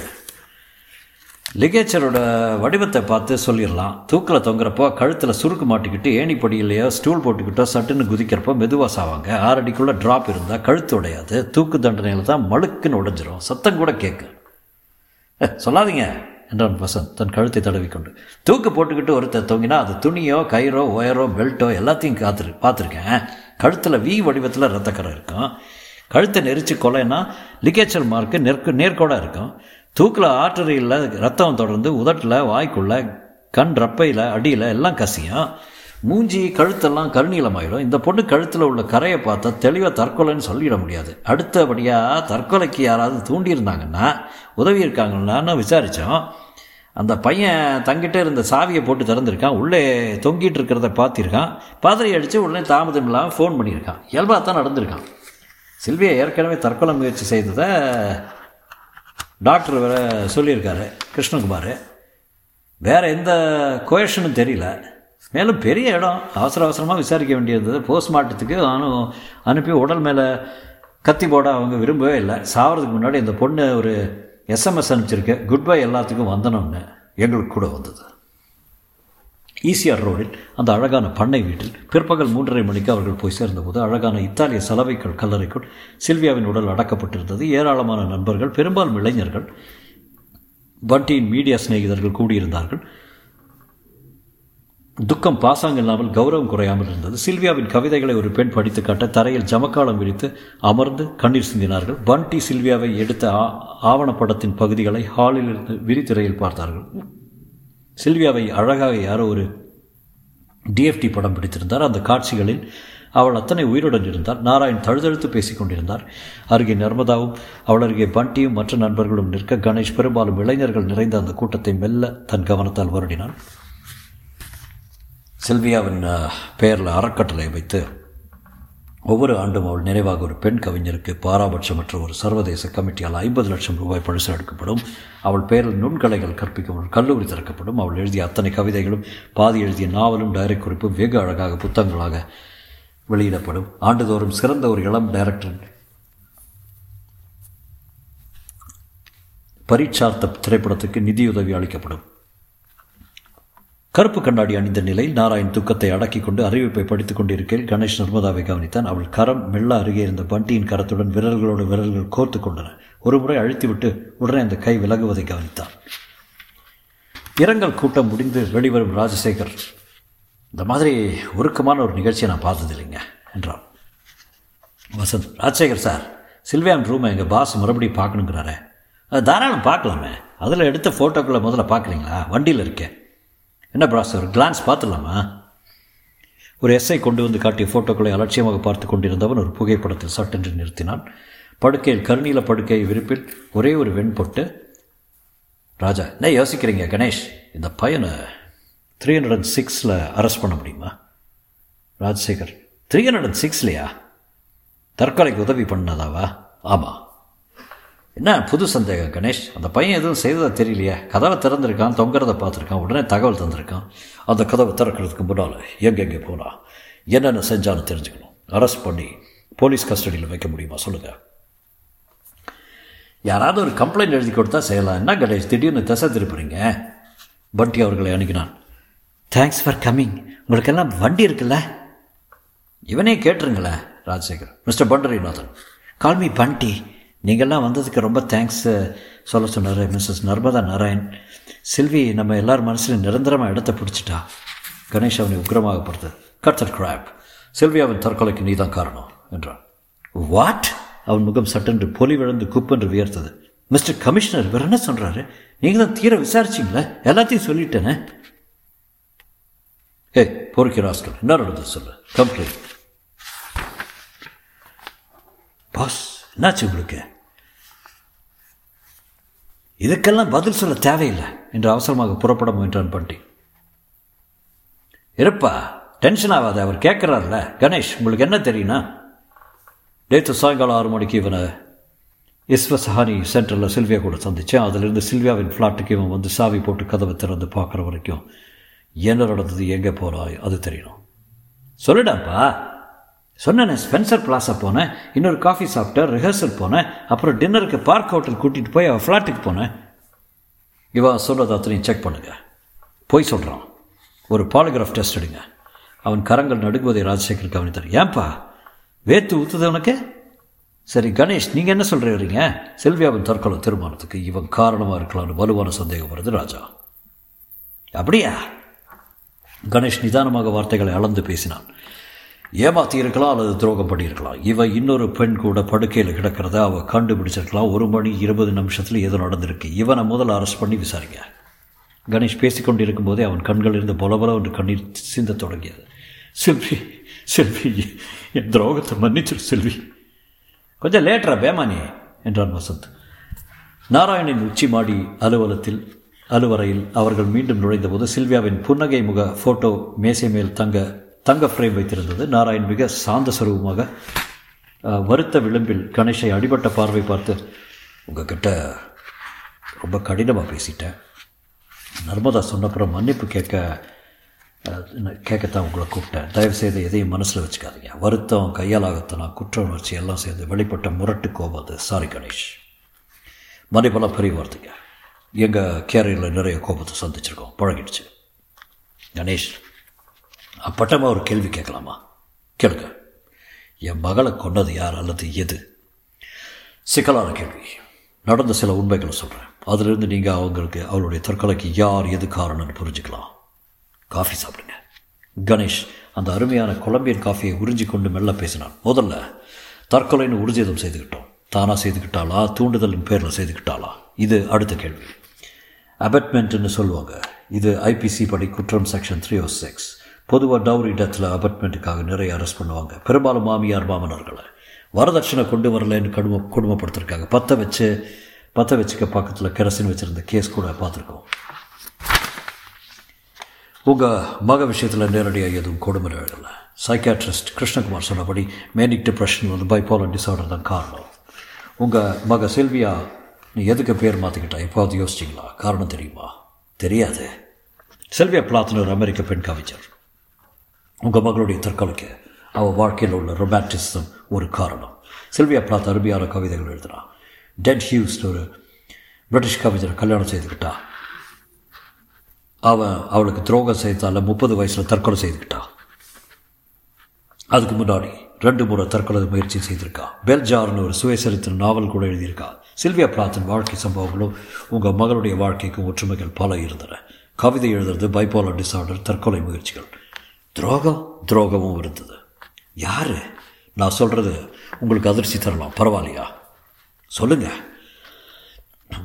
லிகேச்சரோட வடிவத்தை பார்த்து சொல்லிடலாம். தூக்கில் தொங்குறப்போ கழுத்தில் சுருக்கு மாட்டிக்கிட்டு ஏணிப்படியிலையோ ஸ்டூல் போட்டுக்கிட்டோ சட்டுன்னு குதிக்கிறப்போ மெதுவாக சாவாங்க. ஆறு அடிக்குள்ளே ட்ராப் இருந்தால் கழுத்து உடையாது. தூக்கு தண்டனையில் தான் மழுக்குன்னு உடைஞ்சிரும். சத்தம் கூட கேட்கும் சொல்லாதீங்க. என்றான் வசந்த். தன் கழுத்தை தடவிக்கொண்டு. தூக்கு போட்டுக்கிட்டு ஒருத்தர் தொங்கினா அது துணியோ கயிறோ ஒயரோ பெல்ட்டோ எல்லாத்தையும் காத்துரு பார்த்துருக்கேன். கழுத்தில் வி வடிவத்தில் ரத்தக்கரை இருக்கும். கழுத்தை நெரிச்சு கொலைன்னா லிகேச்சர் மார்க்கு நெற்கு நேர்கோடாக இருக்கும். தூக்கில் ஆற்றறையில் ரத்தம் தொடர்ந்து உதட்டில் வாய்க்குள்ள கண் ரப்பையில் அடியில் எல்லாம் கசியும். மூஞ்சி கழுத்தெல்லாம் கருநீளமாயிடும் இந்த பொண்ணு கழுத்தில் உள்ள கரையை பார்த்தா தெளிவாக தற்கொலைன்னு சொல்லிட முடியாது. அடுத்தபடியாக தற்கொலைக்கு யாராவது தூண்டியிருந்தாங்கன்னா உதவி இருக்காங்கன்னு விசாரித்தோம் அந்த பையன் தங்கிட்டே இருந்த சாவியை போட்டு திறந்திருக்கான். உள்ளே தொங்கிட்டு இருக்கிறத பார்த்திருக்கான். பாதிரி அடித்து உடனே தாமதம் இல்லாமல் ஃபோன் பண்ணியிருக்கான். இயல்பாக தான் நடந்திருக்கான். சில்வியை ஏற்கனவே தற்கொலை முயற்சி செய்ததை டாக்டர் வேற சொல்லியிருக்காரு கிருஷ்ணகுமார். வேறு எந்த கோயஷனும் தெரியல. மேலும் பெரிய இடம். அவசர அவசரமாக விசாரிக்க வேண்டியிருந்தது. போஸ்ட்மார்ட்டத்துக்கு அனு அனுப்பி உடல் மேலே கத்தி போட அவங்க விரும்பவே இல்லை. சாவறதுக்கு முன்னாடி இந்த பொண்ணு ஒரு எஸ்எம்எஸ் அனுப்பிச்சிருக்கேன் குட் பை எல்லாத்துக்கும் வந்தனம்னு எங்களுக்கு கூட வந்தது. ஈசிஆர் ரோடில் அந்த அழகான பண்ணை வீட்டில் பிற்பகல் மூன்றரை மணிக்கு அவர்கள் போய் சேர்ந்தபோது அழகான இத்தாலிய சலவைக்கள் கல்லறைக்குள் சில்வியாவின் உடல் அடக்கப்பட்டிருந்தது. ஏராளமான நண்பர்கள் பெரும்பாலும் இளைஞர்கள் பட்டியின் மீடியா சிநேகிதர்கள் கூடியிருந்தார்கள். துக்கம் பாசாங்க இல்லாமல் கௌரவம் குறையாமல் இருந்தது. சில்வியாவின் கவிதைகளை ஒரு பெண் படித்து காட்ட தரையில் ஜமக்காலம் விரித்து அமர்ந்து கண்ணீர் சிந்தினார்கள். பண்டி சில்வியாவை எடுத்த ஆவணப்படத்தின் பகுதிகளை ஹாலில் இருந்து விரித்திரையில் பார்த்தார்கள். சில்வியாவை அழகாக யாரோ ஒரு டிஎஃப்டி படம் பிடித்திருந்தார். அந்த காட்சிகளில் அவள் அத்தனை உயிருடன் இருந்தார். நாராயண் தழுதழுத்து பேசிக் கொண்டிருந்தார். அருகே நர்மதாவும் அவள் அருகே பண்டியும் மற்ற நண்பர்களும் நிற்க கணேஷ் பெரும்பாலும் இளைஞர்கள் நிறைந்த அந்த கூட்டத்தை மெல்ல தன் கவனத்தால் வருடினான். செல்வியாவின் பெயரில் அறக்கட்டளை வைத்து ஒவ்வொரு ஆண்டும் அவள் நினைவாக ஒரு பெண் கவிஞருக்கு பாராபட்சமற்ற ஒரு சர்வதேச கமிட்டியால் ஐம்பது லட்சம் ரூபாய் பரிசு எடுக்கப்படும். அவள் பெயரில் நுண்கலைகள் கற்பிக்கப்படும் கல்லூரி திறக்கப்படும். அவள் எழுதிய அத்தனை கவிதைகளும் பாதி எழுதிய நாவலும் டைரக்ட் குறிப்பும் வெகு அழகாக புத்தகங்களாக வெளியிடப்படும். ஆண்டுதோறும் சிறந்த ஒரு இளம் டைரக்டர் பரீட்சார்த்த திரைப்படத்துக்கு நிதியுதவி அளிக்கப்படும். கருப்பு கண்ணாடி அணிந்த நிலையில் நாராயண் துக்கத்தை அடக்கிக் கொண்டு அறிவிப்பை படித்துக் கொண்டிருக்கையில் கணேஷ் நர்மதாவை கவனித்தான். அவள் கரம் மெல்ல அருகே இருந்த பண்டியின் கரத்துடன் விரல்களோடு விரல்கள் கோர்த்து கொண்டன. ஒரு முறை அழுத்திவிட்டு உடனே அந்த கை விலகுவதை கவனித்தான். இரங்கல் கூட்டம் முடிந்து வெளிவரும் ராஜசேகர் இந்த மாதிரி உருக்கமான ஒரு நிகழ்ச்சியை நான் பார்த்ததில்லைங்க என்றான். வசந்த் ராஜசேகர் சார் சில்வியான் ரூமை எங்கள் பாஸ் மறுபடியும் பார்க்கணுங்கிறாரே. அது தாராளம் பார்க்கலாமே. அதில் எடுத்த ஃபோட்டோக்களை முதல்ல பார்க்குறீங்களா? வண்டியில் இருக்கேன். என்ன பிராஸ் ஒரு கிளான்ஸ் பார்த்துடலாமா? ஒரு எஸ்ஐ கொண்டு வந்து காட்டிய ஃபோட்டோக்களை அலட்சியமாக பார்த்து கொண்டிருந்தவன் ஒரு புகைப்படத்தில் சட்டென்று நிறுத்தினான். படுக்கையில் கருநீல படுக்கை விரிப்பில் ஒரே ஒரு வெண் பொட்டு ராஜா என்ன யோசிக்கிறீங்க கணேஷ்? இந்த பையனை த்ரீ ஹண்ட்ரட் அண்ட் சிக்ஸில் அரெஸ்ட் பண்ண முடியுமா? ராஜசேகர் த்ரீ ஹண்ட்ரட் அண்ட் சிக்ஸ்லையா தற்கொலைக்கு உதவி பண்ணதாவா? ஆமாம் என்ன புது சந்தேகம் கணேஷ்? அந்த பையன் எதுவும் செய்ததா தெரியலையே. கதவை திறந்திருக்கான் தொங்குறத பார்த்துருக்கான் உடனே தகவல் தந்திருக்கான். அந்த கதவை திறக்கிறதுக்கு முன்னால் எங்கெங்கே போனா என்னென்ன செஞ்சான்னு தெரிஞ்சுக்கணும். அரெஸ்ட் பண்ணி போலீஸ் கஸ்டடியில் வைக்க முடியுமா சொல்லுங்கள் யாராவது ஒரு கம்ப்ளைண்ட் எழுதி கொடுத்தா செய்யலாம். என்ன கணேஷ் திடீர்னு திசை திருப்புறீங்க? பண்டி அவர்களை அணுகினான். தேங்க்ஸ் ஃபார் கம்மிங் உங்களுக்கெல்லாம் வண்டி இருக்குல்ல? இவனே கேட்டுருங்களேன் Rajasekar. Mister Pandarinathan. Call me Pandi. நீங்கள்லாம் வந்ததுக்கு ரொம்ப தேங்க்ஸ் சொல்ல சொன்னார் மிஸ்ஸஸ் நர்மதா நாராயண். செல்வி நம்ம எல்லார் மனசுலையும் நிரந்தரமாக இடத்த பிடிச்சிட்டா. கணேஷ் அவனை உக்ரமாக பொறுத்து கட்சர் கிராப் செல்வியாவின் தற்கொலைக்கு நீதான் காரணம் என்றான். வாட் அவன் முகம் சட்டென்று பொலி விழுந்து குப்பென்று வியர்த்தது. மிஸ்டர் கமிஷனர் வேற என்ன சொல்கிறாரு நீங்கள் தான் தீர விசாரிச்சிங்களே? எல்லாத்தையும் சொல்லிட்டேனே. ஏ பொறுக்கி ராஸ்கல் என்ன நடந்தது சொல்லு? கம்ப்ளைண்ட் பாஸ் என்னாச்சு உங்களுக்கு? இதுக்கெல்லாம் பதில் சொல்ல தேவையில்லை என்று அவசரமாக புறப்பட முயன்றான் பண்டி. இருப்பா டென்ஷன் ஆகாத அவர் கேட்குறாருல. கணேஷ் உங்களுக்கு என்ன தெரியும்னா? நேற்று சாயங்காலம் ஆறு மணிக்கு இவனை இஸ்வசஹானி சென்டரில் சில்வியா கூட சந்தித்தேன் அதிலிருந்து சில்வியாவின் ஃப்ளாட்டுக்கு இவன் வந்து சாவி போட்டு கதவை திறந்து பார்க்குற வரைக்கும் என்ன நடந்தது எங்கே போகிறாய் அது தெரியணும். சொல்லிடாப்பா சொன்னேன் ஸ்பென்சர் பிளாஸா போனேன் இன்னொரு காஃபி சாப்பிட்டேன் ரிஹர்சல் போனேன் அப்புறம் டின்னருக்கு பார்க் ஹோட்டல் கூட்டிகிட்டு போய் அவள் ஃப்ளாட்டுக்கு போனேன் இவா சொல்கிறத அத்தனையும் செக் பண்ணுங்க. போய் சொல்கிறான் ஒரு பாலிகிராஃப் டெஸ்ட் எடுங்க. அவன் கரங்கள் நடுங்குவதை ராஜசேகர் கவனித்தார். ஏன்பா? வேத்து ஊத்துது உனக்கு? சரி கணேஷ் நீங்கள் என்ன சொல்கிறீங்க செல்வியாவின் தற்கொலை திருமணத்துக்கு இவன் காரணமாக இருக்கலாம்னு வலுவான சந்தேகம் வருது ராஜா. அப்படியா? கணேஷ் நிதானமாக வார்த்தைகளை அளந்து பேசினான். ஏமாத்தியிருக்கலாம் அல்லது துரோகம் பண்ணியிருக்கலாம் இவ இன்னொரு பெண் கூட படுக்கையில் கிடக்கிறத அவ கண்டுபிடிச்சிருக்கலாம். ஒரு மணி இருபது நிமிஷத்தில் ஏதோ நடந்திருக்கு. இவனை முதல்ல அரெஸ்ட் பண்ணி விசாரிங்க. கணேஷ் பேசிக்கொண்டிருக்கும் போதே அவன் கண்களிலிருந்து பொலபொல ஒன்று கண்ணீர் சிந்த தொடங்கியது. செல்வி செல்வி என் துரோகத்தை மன்னிச்சிரு செல்வி. கொஞ்சம் லேட்டரா பேமானி என்றான் வசந்த். நாராயணின் உச்சி மாடி அலுவலத்தில் அலுவலையில் அவர்கள் மீண்டும் நுழைந்தபோது சில்வியாவின் புன்னகை முக ஃபோட்டோ மேசை மேல் தங்க தங்க ஃப்ரேம் வைத்திருந்தது. நாராயண் மிக சாந்த சுரூபமாக வருத்த விளிம்பில் கணேஷை அடிபட்ட பார்வை பார்த்து உங்ககிட்ட ரொம்ப கடினமாக பேசிட்டேன். நர்மதா சொன்னப்புறம் மன்னிப்பு கேட்க கேட்கத்தான் உங்களை கூப்பிட்டேன். தயவுசெய்து எதையும் மனசில் வச்சுக்காதீங்க. வருத்தம் கையாலாகத்தனா குற்ற உணர்ச்சி எல்லாம் சேர்ந்து வெளிப்பட்ட முரட்டு கோபம் அது. சாரி கணேஷ். மன்னிப்பெல்லாம் பெரிய வார்த்தைங்க. எங்கள் கேரியரில் நிறைய கோபத்தை சந்திச்சிருக்கோம். பழகிடுச்சு. கணேஷ் அப்பட்டமாக ஒரு கேள்வி கேட்கலாமா? கேளுங்க. என் மகளை கொண்டது யார் அல்லது எது? சிக்கலான கேள்வி. நடந்த சில உண்மைகளை சொல்கிறேன் அதிலிருந்து நீங்கள் அவங்களுக்கு அவளுடைய தற்கொலைக்கு யார் எது காரணம்னு புரிஞ்சுக்கலாம். காஃபி சாப்பிடுங்க. கணேஷ் அந்த அருமையான கொலம்பியன் காஃபியை உறிஞ்சி கொண்டு மெல்ல பேசினான். முதல்ல தற்கொலைன்னு உறுதியதம் செய்துக்கிட்டோம் தானாக செய்துக்கிட்டாளா தூண்டுதலின் பேரில் செய்துக்கிட்டாளா இது அடுத்த கேள்வி. அபட்மெண்ட்னு சொல்லுவாங்க. இது ஐபிசி படி குற்றம் செக்ஷன் த்ரீ ஓ சிக்ஸ் பொதுவாக டவுரி டெத்தில் அபட்மெண்ட்டுக்காக நிறைய அரெஸ்ட் பண்ணுவாங்க. பெரும்பாலும் மாமியார் மாமனர்களை. வரதட்சணை கொண்டு வரலன்னு கடும கொடுமைப்படுத்திருக்காங்க பற்ற வச்சு பற்ற வச்சுக்க பக்கத்தில் கெரசின் வச்சுருந்த கேஸ் கூட பார்த்துருக்கோம். உங்கள் மக விஷயத்தில் நேரடியாக எதுவும் கொடுமை எழுதலை சைக்காட்ரிஸ்ட் கிருஷ்ணகுமார் சொன்னபடி மேனிக் டிப்ரெஷன் வந்து பைப்போலர் டிசார்டர் தான் காரணம். உங்கள் மக செல்வியா நீ எதுக்கு பேர் மாற்றிக்கிட்டா எப்போது யோசிச்சிங்களா? காரணம் தெரியுமா? தெரியாது. செல்வியா பிளாத்னு அமெரிக்க பெண் கவிஞர். உங்கள் மகளுடைய தற்கொலைக்கு அவள் வாழ்க்கையில் உள்ள ரொமான்டிசம் ஒரு காரணம். சில்வியா பிளாத் அருமையான கவிதைகள் எழுதுகிறான் டெட் ஹியூஸ் ஒரு பிரிட்டிஷ் கவிஞரை கல்யாணம் செய்துக்கிட்டா. அவன் அவளுக்கு துரோகம் செய்தால முப்பது வயசில் தற்கொலை செய்துக்கிட்டா. அதுக்கு முன்னாடி ரெண்டு முறை தற்கொலை முயற்சி செய்திருக்கா. பெல்ஜார்னு ஒரு சுயசரித்திர நாவல் கூட எழுதியிருக்கா. சில்வியா பிளாத்தின் வாழ்க்கை சம்பவங்களும் உங்கள் மகளுடைய வாழ்க்கைக்கும் ஒற்றுமைகள் பல இருந்தன. கவிதை எழுதுறது பைபோலர் டிசார்டர் தற்கொலை முயற்சிகள். துரோகம் துரோகமும் இருந்தது. யாரு? நான் சொல்கிறது உங்களுக்கு அதிர்ச்சி தரலாம். பரவாயில்லையா? சொல்லுங்க.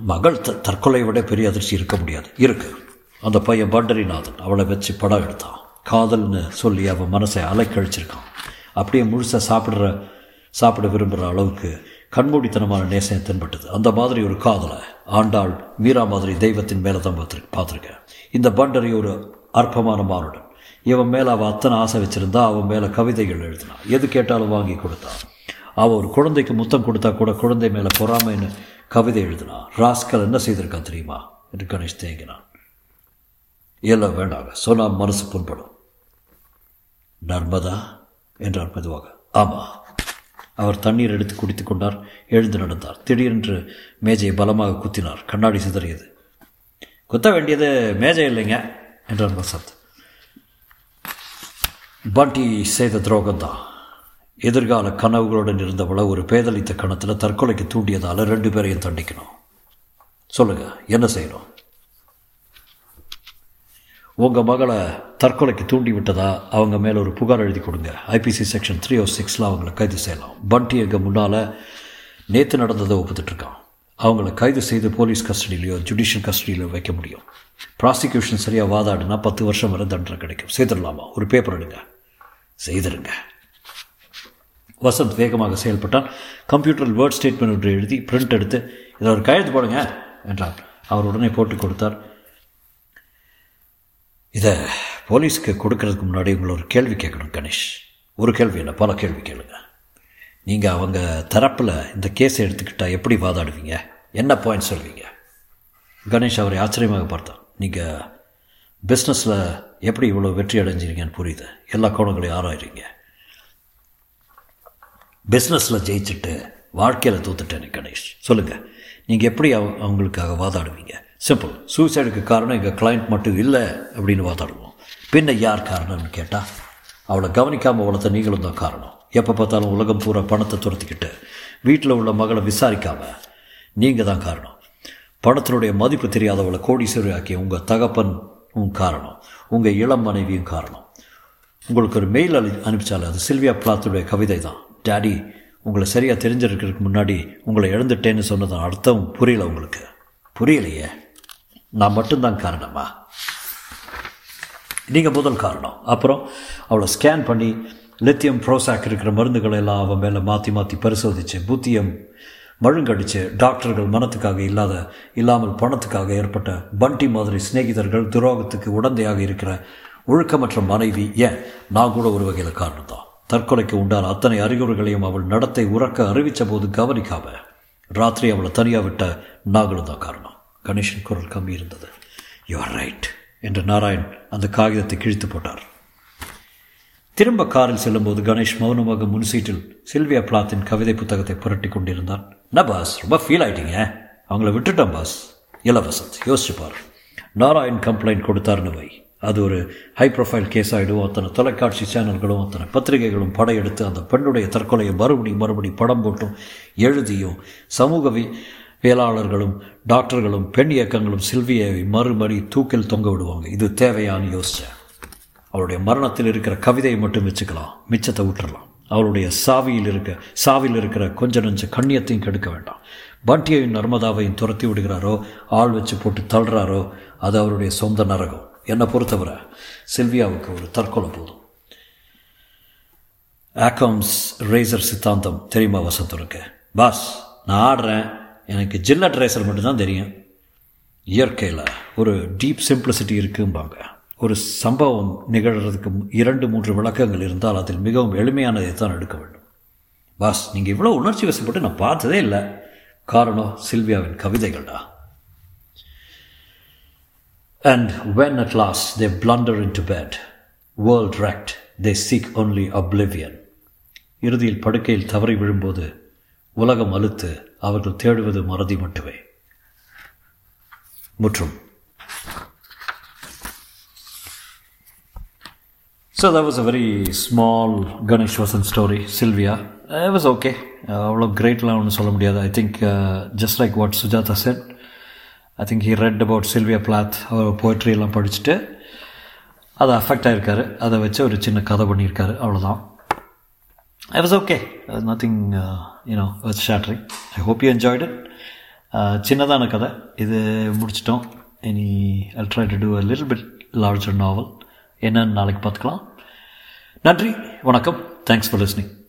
மகள் த தற்கொலையை விட பெரிய அதிர்ச்சி இருக்க முடியாது. இருக்கு. அந்த பையன் பண்டரிநாதன். அவளை வச்சு படம் எடுத்தான். காதல்னு சொல்லி அவன் மனசை அலைக்கழிச்சிருக்கான். அப்படியே முழுசாக சாப்பிட்ற சாப்பிட விரும்புகிற அளவுக்கு கண்மூடித்தனமான நேசம் தென்பட்டது. அந்த மாதிரி ஒரு காதலை ஆண்டாள் மீரா மாதிரி தெய்வத்தின் மேலே தான் பார்த்துரு பார்த்துருக்கேன். இந்த பண்டரி ஒரு அற்பமான மானுடன். இவன் மேலே அவள் அத்தனை ஆசை வச்சுருந்தா அவன் மேலே கவிதைகள் எழுதினான் எது கேட்டாலும் வாங்கி கொடுத்தான் அவள் ஒரு குழந்தைக்கு முத்தம் கொடுத்தா கூட குழந்தை மேலே பொறாமைன்னு கவிதை எழுதினான் ராஸ்கல் என்ன செய்திருக்கான் தெரியுமா? என்று கணேஷ் தேங்கினான். எல்லாம் வேண்டாங்க. சொன்னால் மனசு புண்படும். நர்மதா? என்றார் மெதுவாக. ஆமாம் அவர் தண்ணீர் எடுத்து குடித்து கொண்டார். எழுந்து நடந்தார். திடீரென்று மேஜையை பலமாக குத்தினார். கண்ணாடி சிதறியது. குத்த வேண்டியது மேஜை இல்லைங்க என்றார் வசந்த். பண்டி செய்த துரோகம்தான் எதிர்கால கனவுகளுடன் இருந்தவளை ஒரு பேதளித்த கணத்தில் தற்கொலைக்கு தூண்டியதால் ரெண்டு பேரையும் தண்டிக்கணும். சொல்லுங்கள் என்ன செய்யணும்? உங்கள் மகளை தற்கொலைக்கு தூண்டி விட்டதா? அவங்க மேலே ஒரு புகார் எழுதி கொடுங்க. IPC section three O oh சிக்ஸில் அவங்களை கைது செய்யலாம். பண்டி எங்கள் முன்னால் நேற்று நடந்ததை ஒப்புத்துட்ருக்கான் அவங்கள கைது செய்து போலீஸ் கஸ்டடியிலையோ ஜுடிஷியல் கஸ்டடியிலோ வைக்க முடியும். ப்ராசிக்யூஷன் சரியாக வாதாடுனா பத்து வருஷம் வரை தண்டனை கிடைக்கும். செய்திடலாமா? ஒரு பேப்பர் எடுங்க. செய்திருங்க. வசந்த் வேகமாக செயல்பட்டான். கம்ப்யூட்டரில் வேர்ட் ஸ்டேட்மெண்ட் ஒன்று எழுதி பிரிண்ட் எடுத்து இதில் ஒரு கையெழுத்து போடுங்க என்றார் அவர் உடனே போட்டு கொடுத்தார். இதை போலீஸ்க்கு கொடுக்கறதுக்கு முன்னாடி உங்களை ஒரு கேள்வி கேட்கணும் கணேஷ். ஒரு கேள்வி என்ன? பல கேள்வி கேளுங்க. நீங்கள் அவங்க தரப்பில் இந்த கேஸை எடுத்துக்கிட்டால் எப்படி வாதாடுவீங்க? என்ன பாயிண்ட் சொல்வீங்க கணேஷ் அவரை ஆச்சரியமாக பார்த்தார் நீங்கள் பிஸ்னஸில் எப்படி இவ்வளோ வெற்றி அடைஞ்சிருக்கீங்கன்னு புரியுது. எல்லா கோணங்களையும் ஆராயிறீங்க. பிஸ்னஸில் ஜெயிச்சுட்டு வாழ்க்கையில் தூத்துட்டேன் கணேஷ். சொல்லுங்கள் நீங்கள் எப்படி அவ அவங்களுக்காக வாதாடுவீங்க? சிம்பிள் சூசைடுக்கு காரணம் எங்கள் கிளைண்ட் மட்டும் இல்லை அப்படின்னு வாதாடுவோம். பின்ன யார் காரணம்னு கேட்டால் அவளை கவனிக்காமல் வளர்த்த நீங்களும் தான் காரணம். எப்போ பார்த்தாலும் உலகம் பூரா பணத்தை துரத்திக்கிட்டு வீட்டில் உள்ள மகளை விசாரிக்காமல் நீங்கள் தான் காரணம். பணத்தினுடைய மதிப்பு தெரியாதவளை கோடீஸ்வரி ஆக்கிய உங்கள் தகப்பன் உன் காரணம். உங்கள் இளம் மனைவியும் காரணம். உங்களுக்கு ஒரு மெயில் அனு அனுப்பிச்சாலே அது சில்வியா பிளாத்துடைய கவிதை தான் டேடி உங்களை சரியாக தெரிஞ்சிருக்கிறதுக்கு முன்னாடி உங்களை இழந்துட்டேன்னு சொன்னதான் அர்த்தம் புரியல உங்களுக்கு. புரியலையே. நான் மட்டும்தான் காரணமா? நீங்கள் முதல் காரணம். அப்புறம் அவளை ஸ்கேன் பண்ணி லித்தியம் ப்ரோசாக் இருக்கிற மருந்துகளை எல்லாம் அவன் மேலே மாற்றி மாற்றி பரிசோதித்து புத்தியம் மழுங்கடிச்சு டாக்டர்கள் மனத்துக்காக இல்லாத இல்லாமல் பணத்துக்காக ஏற்பட்ட பண்டி மாதிரி சிநேகிதர்கள் துரோகத்துக்கு உடந்தையாக இருக்கிற ஒழுக்கமற்ற மனைவி ஏன்? நான் கூட ஒரு வகையில் காரணம் தான் தற்கொலைக்கு உண்டான அத்தனை அறிகுறிகளையும் அவள் நடத்தை உறக்க அறிவித்த போது கவனிக்காம ராத்திரி அவளை தனியாக விட்ட நாங்களும் தான் காரணம். கணேஷன் குரல் கம்மி இருந்தது. யூ ஆர் ரைட் என்று நாராயண் அந்த காகிதத்தை கிழித்து போட்டார். திரும்ப காரில் செல்லும்போது கணேஷ் மௌனமாக முன் சீட்டில் சில்வியா பிளாத்தின் கவிதை புத்தகத்தை புரட்டி கொண்டிருந்தான். என்ன பாஸ்? ரொம்ப ஃபீல் ஆயிட்டீங்க. அவங்கள விட்டுட்டேன் பாஸ். இல்லை வசந்த் யோசிச்சு பார். நாராயண் கம்ப்ளைண்ட் கொடுத்தாருன்னு வை அது ஒரு ஹை ப்ரொஃபைல் கேஸ் ஆகிடும் அத்தனை தொலைக்காட்சி சேனல்களும் அத்தனை பத்திரிகைகளும் படையெடுத்து அந்த பெண்ணுடைய தற்கொலையை மறுபடி மறுபடி படம் போட்டும் எழுதியும் சமூக வேளாளர்களும் டாக்டர்களும் பெண் இயக்கங்களும் சில்வியை மறுமறி தூக்கில் தொங்க விடுவாங்க. இது தேவையான்னு யோசித்தேன் அவருடைய மரணத்தில் இருக்கிற கவிதையை மட்டும் வச்சுக்கலாம். மிச்சத்தை விட்டுறலாம் அவருடைய சாவியில் இருக்க சாவில் இருக்கிற கொஞ்ச நஞ்ச கண்ணியத்தையும் கெடுக்க வேண்டாம். பண்டியையும் நர்மதாவையும் துரத்தி விடுகிறாரோ ஆள் வச்சு போட்டு தள்ளுறாரோ அது அவருடைய சொந்த நரகம். என்னை பொறுத்தவரை சில்வியாவுக்கு ஒரு தற்கொலை போதும். ஆக்கம்ஸ் ரேசர் சித்தாந்தம் தெரியுமா வசந்த் பாஸ் நான் ஆடுறேன். எனக்கு ஜில்லட் ரேசர் மட்டும்தான் தெரியும். இயற்கையில் ஒரு டீப் சிம்பிளிசிட்டி இருக்கும்பாங்க. ஒரு சம்பவம் நிகழ்கிறதுக்கு இரண்டு மூன்று விளக்கங்கள் இருந்தால் அதில் மிகவும் எளிமையானதை தான் எடுக்க வேண்டும். பாஸ் நீங்கள் இவ்வளோ உணர்ச்சி வசப்பட்டு நான் பார்த்ததே இல்லை. காரணம் சில்வியாவின் கவிதைகள்டா and when at at they blunder into bad world wrecked they seek only oblivion இறுதியில் படுக்கையில் தவறி விழும்போது உலகம் அழுத்து அவர்கள் தேடுவது மறதி மட்டுமே. முற்றும். So that was a very small Ganesh Vasan story Sylvia Uh, it uh, அவ்வளோ கிரேட்லாம் ஒன்றும் சொல்ல முடியாது. I think just like what Sujatha said I think he read about Sylvia Plath our poetry எல்லாம் படிச்சுட்டு அதை அஃபெக்ட் ஆகிருக்காரு அதை வச்சு ஒரு சின்ன கதை பண்ணியிருக்காரு. அவ்வளோதான் I was okay nothing you know was shattering I hope you enjoyed it சின்னதான கதை. இது முடிச்சிட்டோம். இனி ultra to do a little bit larger novel என்னன்னு நாளைக்கு பார்த்துக்கலாம். நன்றி வணக்கம். Thanks for listening